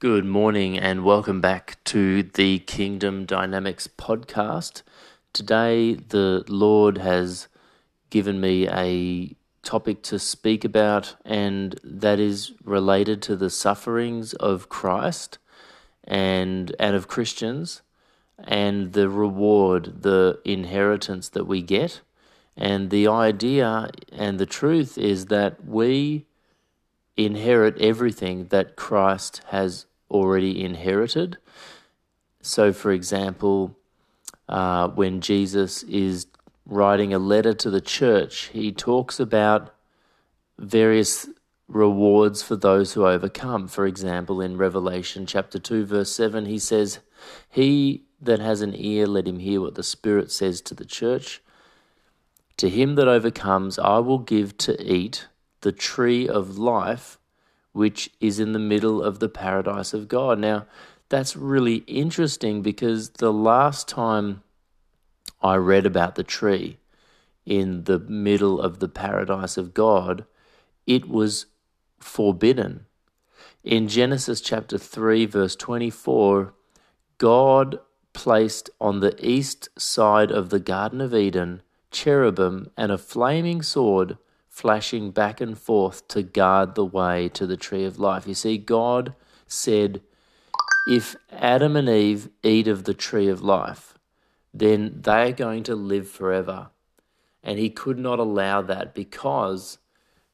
Good morning and welcome back to the Kingdom Dynamics podcast. Today, the Lord has given me a topic to speak about, and that is related to the sufferings of Christ and, and of Christians and the reward, the inheritance that we get. And the idea and the truth is that we inherit everything that Christ has already inherited. So, for example, uh, when Jesus is writing a letter to the church, he talks about various rewards for those who overcome. For example, in Revelation chapter 2, verse 7, he says, He that has an ear, let him hear what the Spirit says to the church. To him that overcomes, I will give to eat the tree of life which is in the middle of the paradise of God. Now, that's really interesting because the last time I read about the tree in the middle of the paradise of God, it was forbidden. In Genesis chapter 3, verse 24, God placed on the east side of the Garden of Eden cherubim and a flaming sword flashing back and forth to guard the way to the tree of life. You see, God said, if Adam and Eve eat of the tree of life, then they are going to live forever. And he could not allow that because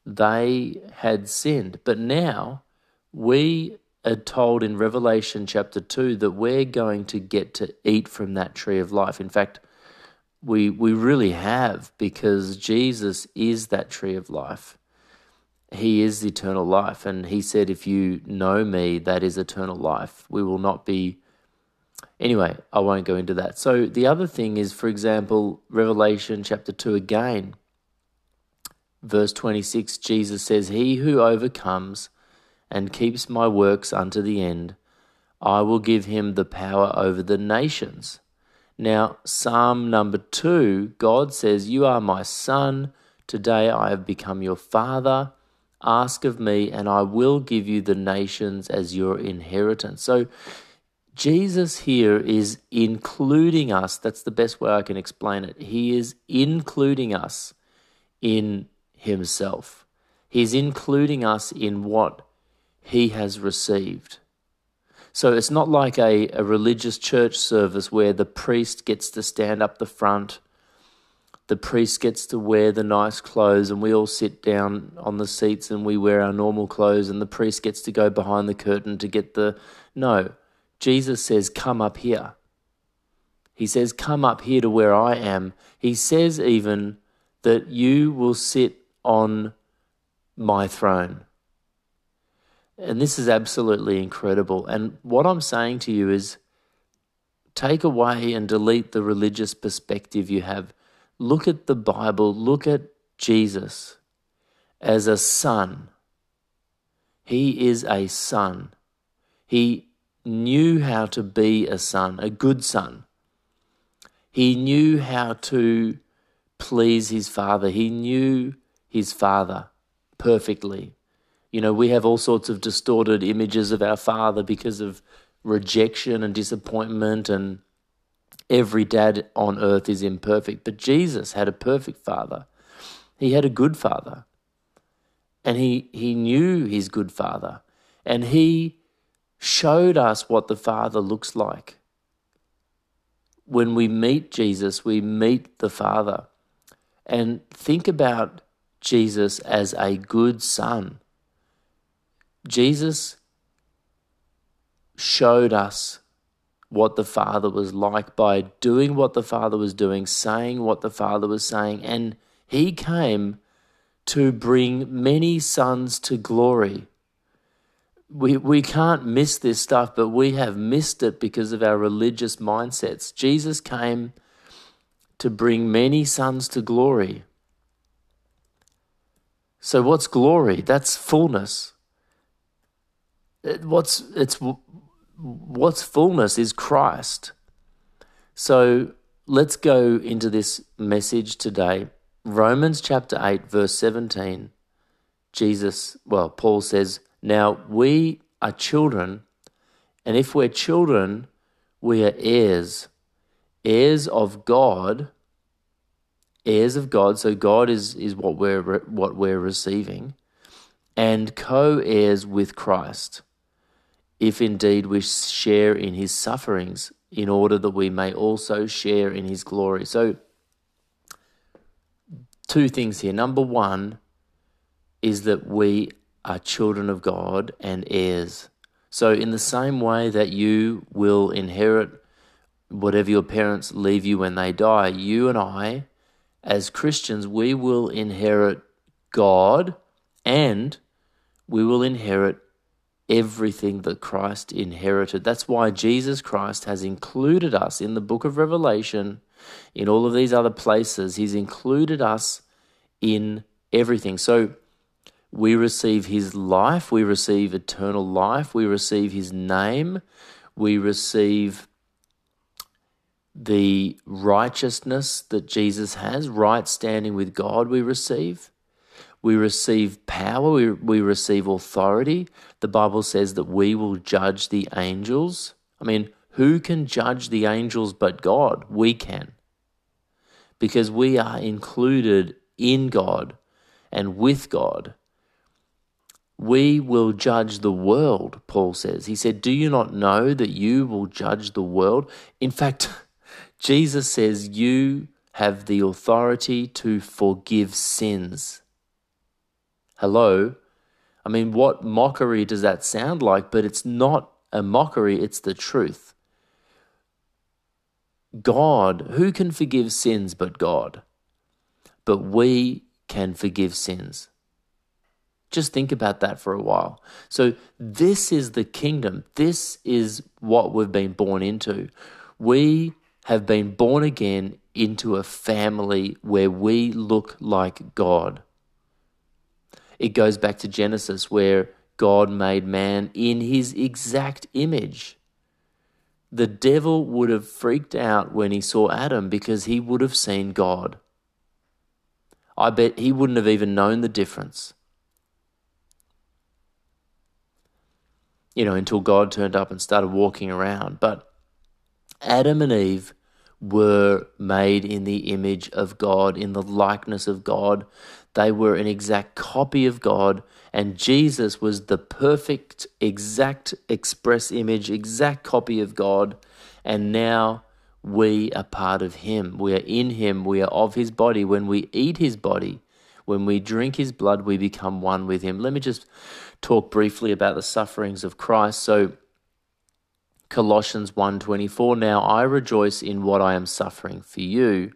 they had sinned. But now we are told in Revelation chapter 2 that we're going to get to eat from that tree of life. In fact, we we really have because Jesus is that tree of life. He is eternal life and he said if you know me that is eternal life. We will not be Anyway, I won't go into that. So the other thing is for example Revelation chapter 2 again verse 26 Jesus says he who overcomes and keeps my works unto the end I will give him the power over the nations now, Psalm number two, God says, You are my son. Today I have become your father. Ask of me, and I will give you the nations as your inheritance. So, Jesus here is including us. That's the best way I can explain it. He is including us in Himself, He's including us in what He has received. So it's not like a, a religious church service where the priest gets to stand up the front, the priest gets to wear the nice clothes, and we all sit down on the seats and we wear our normal clothes, and the priest gets to go behind the curtain to get the. No, Jesus says, Come up here. He says, Come up here to where I am. He says even that you will sit on my throne. And this is absolutely incredible. And what I'm saying to you is take away and delete the religious perspective you have. Look at the Bible, look at Jesus as a son. He is a son. He knew how to be a son, a good son. He knew how to please his father. He knew his father perfectly. You know, we have all sorts of distorted images of our father because of rejection and disappointment, and every dad on earth is imperfect. But Jesus had a perfect father, he had a good father. And he, he knew his good father. And he showed us what the Father looks like. When we meet Jesus, we meet the Father. And think about Jesus as a good son Jesus showed us what the Father was like by doing what the Father was doing, saying what the Father was saying, and He came to bring many sons to glory. we, we can't miss this stuff, but we have missed it because of our religious mindsets. Jesus came to bring many sons to glory. So, what's glory? That's fullness. What's it's what's fullness is Christ. So let's go into this message today. Romans chapter 8, verse 17. Jesus, well, Paul says, Now we are children, and if we're children, we are heirs, heirs of God, heirs of God. So God is, is what we're what we're receiving, and co-heirs with Christ, if indeed we share in his sufferings in order that we may also share in his glory. So, two things here. Number one is that we are children of God and heirs. So, in the same way that you will inherit whatever your parents leave you when they die, you and I, as Christians, we will inherit God and we will inherit everything that Christ inherited. That's why Jesus Christ has included us in the book of Revelation, in all of these other places. He's included us in everything. So we receive his life, we receive eternal life, we receive his name, we receive the righteousness that Jesus has, right standing with God, we receive. We receive power, we, we receive authority. The Bible says that we will judge the angels. I mean, who can judge the angels but God? We can. Because we are included in God and with God. We will judge the world, Paul says. He said, Do you not know that you will judge the world? In fact, Jesus says you have the authority to forgive sins. Hello? I mean, what mockery does that sound like? But it's not a mockery, it's the truth. God, who can forgive sins but God? But we can forgive sins. Just think about that for a while. So, this is the kingdom. This is what we've been born into. We have been born again into a family where we look like God. It goes back to Genesis where God made man in his exact image. The devil would have freaked out when he saw Adam because he would have seen God. I bet he wouldn't have even known the difference. You know, until God turned up and started walking around. But Adam and Eve were made in the image of God, in the likeness of God. They were an exact copy of God, and Jesus was the perfect, exact express image, exact copy of God. And now we are part of Him. We are in Him. We are of His body. When we eat His body, when we drink His blood, we become one with Him. Let me just talk briefly about the sufferings of Christ. So, Colossians 1:24 Now I rejoice in what I am suffering for you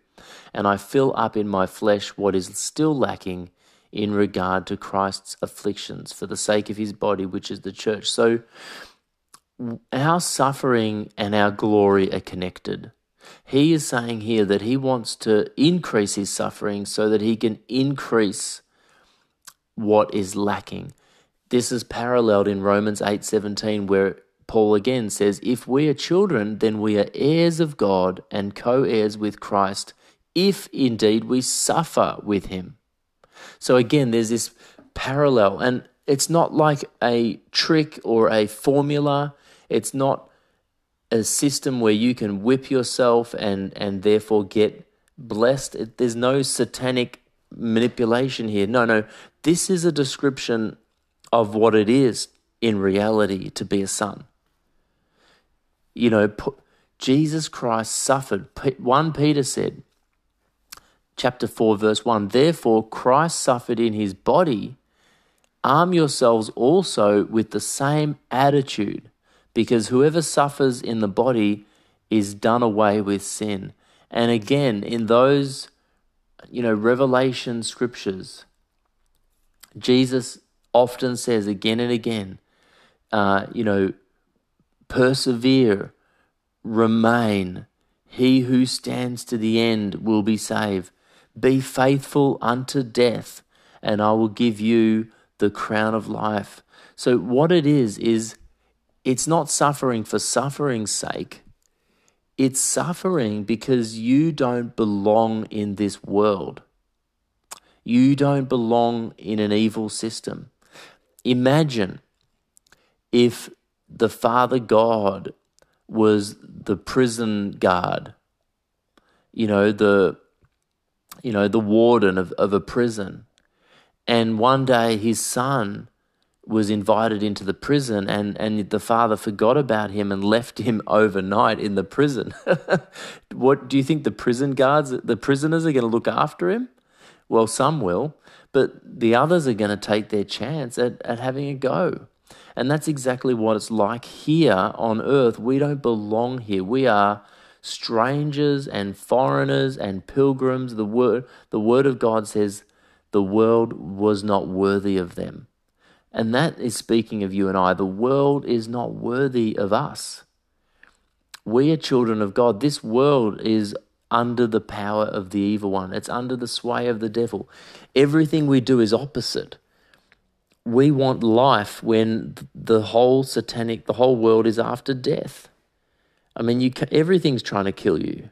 and I fill up in my flesh what is still lacking in regard to Christ's afflictions for the sake of his body which is the church. So our suffering and our glory are connected. He is saying here that he wants to increase his suffering so that he can increase what is lacking. This is paralleled in Romans 8:17 where Paul again says, If we are children, then we are heirs of God and co heirs with Christ, if indeed we suffer with him. So again, there's this parallel, and it's not like a trick or a formula. It's not a system where you can whip yourself and, and therefore get blessed. It, there's no satanic manipulation here. No, no. This is a description of what it is in reality to be a son. You know, Jesus Christ suffered. 1 Peter said, chapter 4, verse 1 Therefore, Christ suffered in his body. Arm yourselves also with the same attitude, because whoever suffers in the body is done away with sin. And again, in those, you know, revelation scriptures, Jesus often says again and again, uh, you know, persevere, remain. He who stands to the end will be saved. Be faithful unto death, and I will give you the crown of life. So, what it is, is it's not suffering for suffering's sake. It's suffering because you don't belong in this world. You don't belong in an evil system. Imagine if the Father God was the prison guard, you know, the you know, the warden of, of a prison. And one day his son was invited into the prison and, and the father forgot about him and left him overnight in the prison. what do you think the prison guards, the prisoners are going to look after him? Well, some will, but the others are going to take their chance at, at having a go. And that's exactly what it's like here on earth. We don't belong here. We are strangers and foreigners and pilgrims. The word, the word of God says the world was not worthy of them. And that is speaking of you and I. The world is not worthy of us. We are children of God. This world is under the power of the evil one, it's under the sway of the devil. Everything we do is opposite. We want life when the whole satanic, the whole world is after death. I mean, you everything's trying to kill you.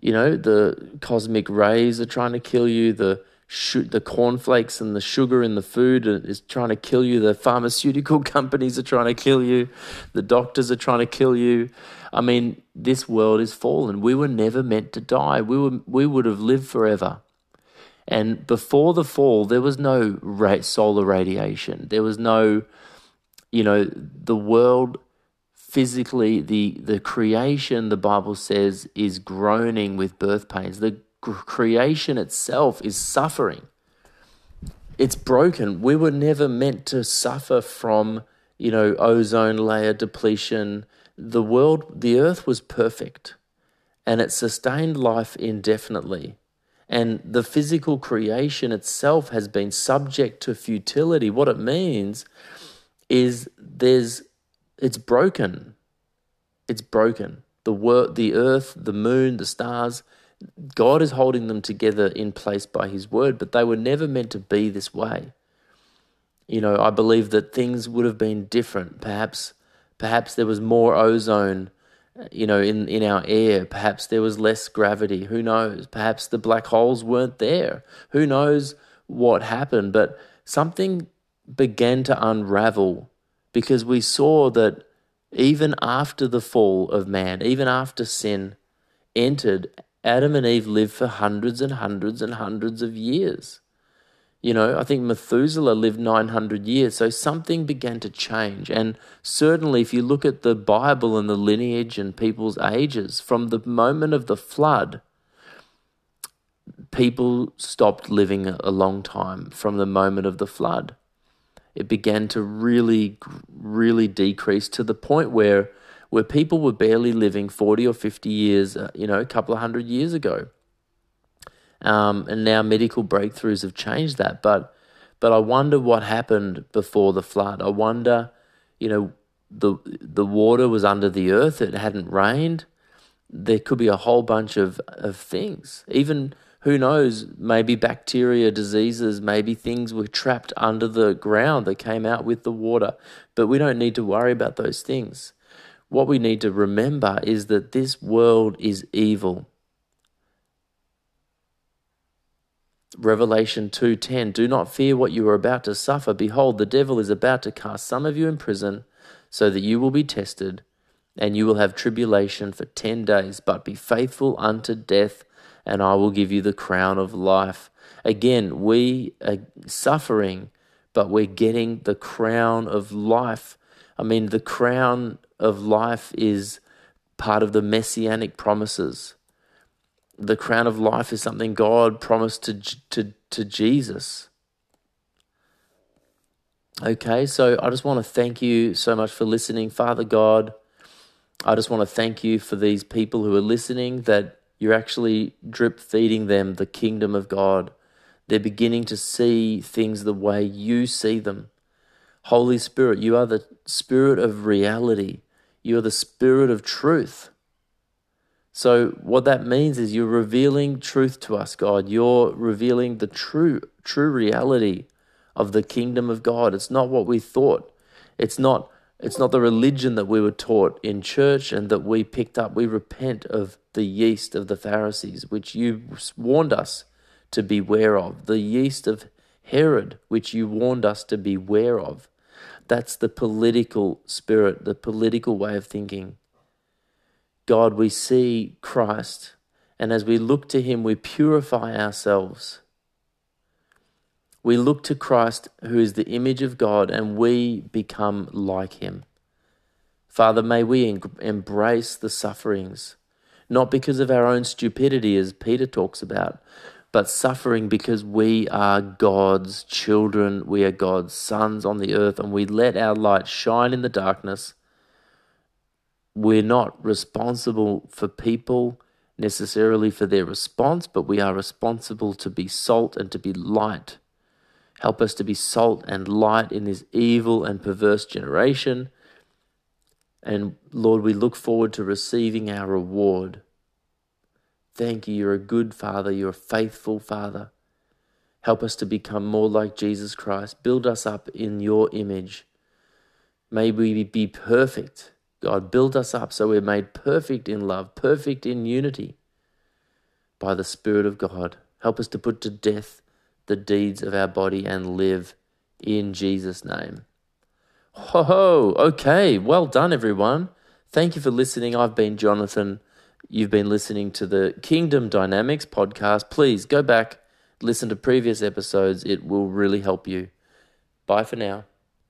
You know, the cosmic rays are trying to kill you. The the cornflakes and the sugar in the food is trying to kill you. The pharmaceutical companies are trying to kill you. The doctors are trying to kill you. I mean, this world is fallen. We were never meant to die. We were we would have lived forever. And before the fall, there was no solar radiation. There was no, you know, the world physically, the the creation. The Bible says is groaning with birth pains. The creation itself is suffering. It's broken. We were never meant to suffer from, you know, ozone layer depletion. The world, the earth was perfect and it sustained life indefinitely. And the physical creation itself has been subject to futility. What it means is there's it's broken. It's broken. The wor- the earth, the moon, the stars, God is holding them together in place by His word, but they were never meant to be this way. You know, I believe that things would have been different. Perhaps, perhaps there was more ozone, you know, in, in our air. Perhaps there was less gravity. Who knows? Perhaps the black holes weren't there. Who knows what happened? But something began to unravel because we saw that even after the fall of man, even after sin entered, Adam and Eve lived for hundreds and hundreds and hundreds of years. You know, I think Methuselah lived 900 years, so something began to change. And certainly, if you look at the Bible and the lineage and people's ages, from the moment of the flood, people stopped living a long time from the moment of the flood. It began to really, really decrease to the point where where people were barely living 40 or 50 years, uh, you know, a couple of hundred years ago. Um, and now medical breakthroughs have changed that. But, but I wonder what happened before the flood. I wonder, you know, the, the water was under the earth, it hadn't rained. There could be a whole bunch of, of things. Even, who knows, maybe bacteria, diseases, maybe things were trapped under the ground that came out with the water. But we don't need to worry about those things what we need to remember is that this world is evil. Revelation 2:10 Do not fear what you are about to suffer behold the devil is about to cast some of you in prison so that you will be tested and you will have tribulation for 10 days but be faithful unto death and I will give you the crown of life again we are suffering but we're getting the crown of life I mean the crown of life is part of the messianic promises. The crown of life is something God promised to, to, to Jesus. Okay, so I just want to thank you so much for listening, Father God. I just want to thank you for these people who are listening, that you're actually drip feeding them the kingdom of God. They're beginning to see things the way you see them. Holy Spirit, you are the spirit of reality. You are the spirit of truth. So, what that means is you're revealing truth to us, God. You're revealing the true, true reality of the kingdom of God. It's not what we thought. It's not, it's not the religion that we were taught in church and that we picked up. We repent of the yeast of the Pharisees, which you warned us to beware of, the yeast of Herod, which you warned us to beware of. That's the political spirit, the political way of thinking. God, we see Christ, and as we look to Him, we purify ourselves. We look to Christ, who is the image of God, and we become like Him. Father, may we en- embrace the sufferings, not because of our own stupidity, as Peter talks about, but suffering because we are God's children, we are God's sons on the earth, and we let our light shine in the darkness. We're not responsible for people necessarily for their response, but we are responsible to be salt and to be light. Help us to be salt and light in this evil and perverse generation. And Lord, we look forward to receiving our reward. Thank you. You're a good Father. You're a faithful Father. Help us to become more like Jesus Christ. Build us up in your image. May we be perfect. God, build us up so we're made perfect in love, perfect in unity by the Spirit of God. Help us to put to death the deeds of our body and live in Jesus' name. Ho ho! Okay, well done, everyone. Thank you for listening. I've been Jonathan. You've been listening to the Kingdom Dynamics podcast. Please go back, listen to previous episodes. It will really help you. Bye for now.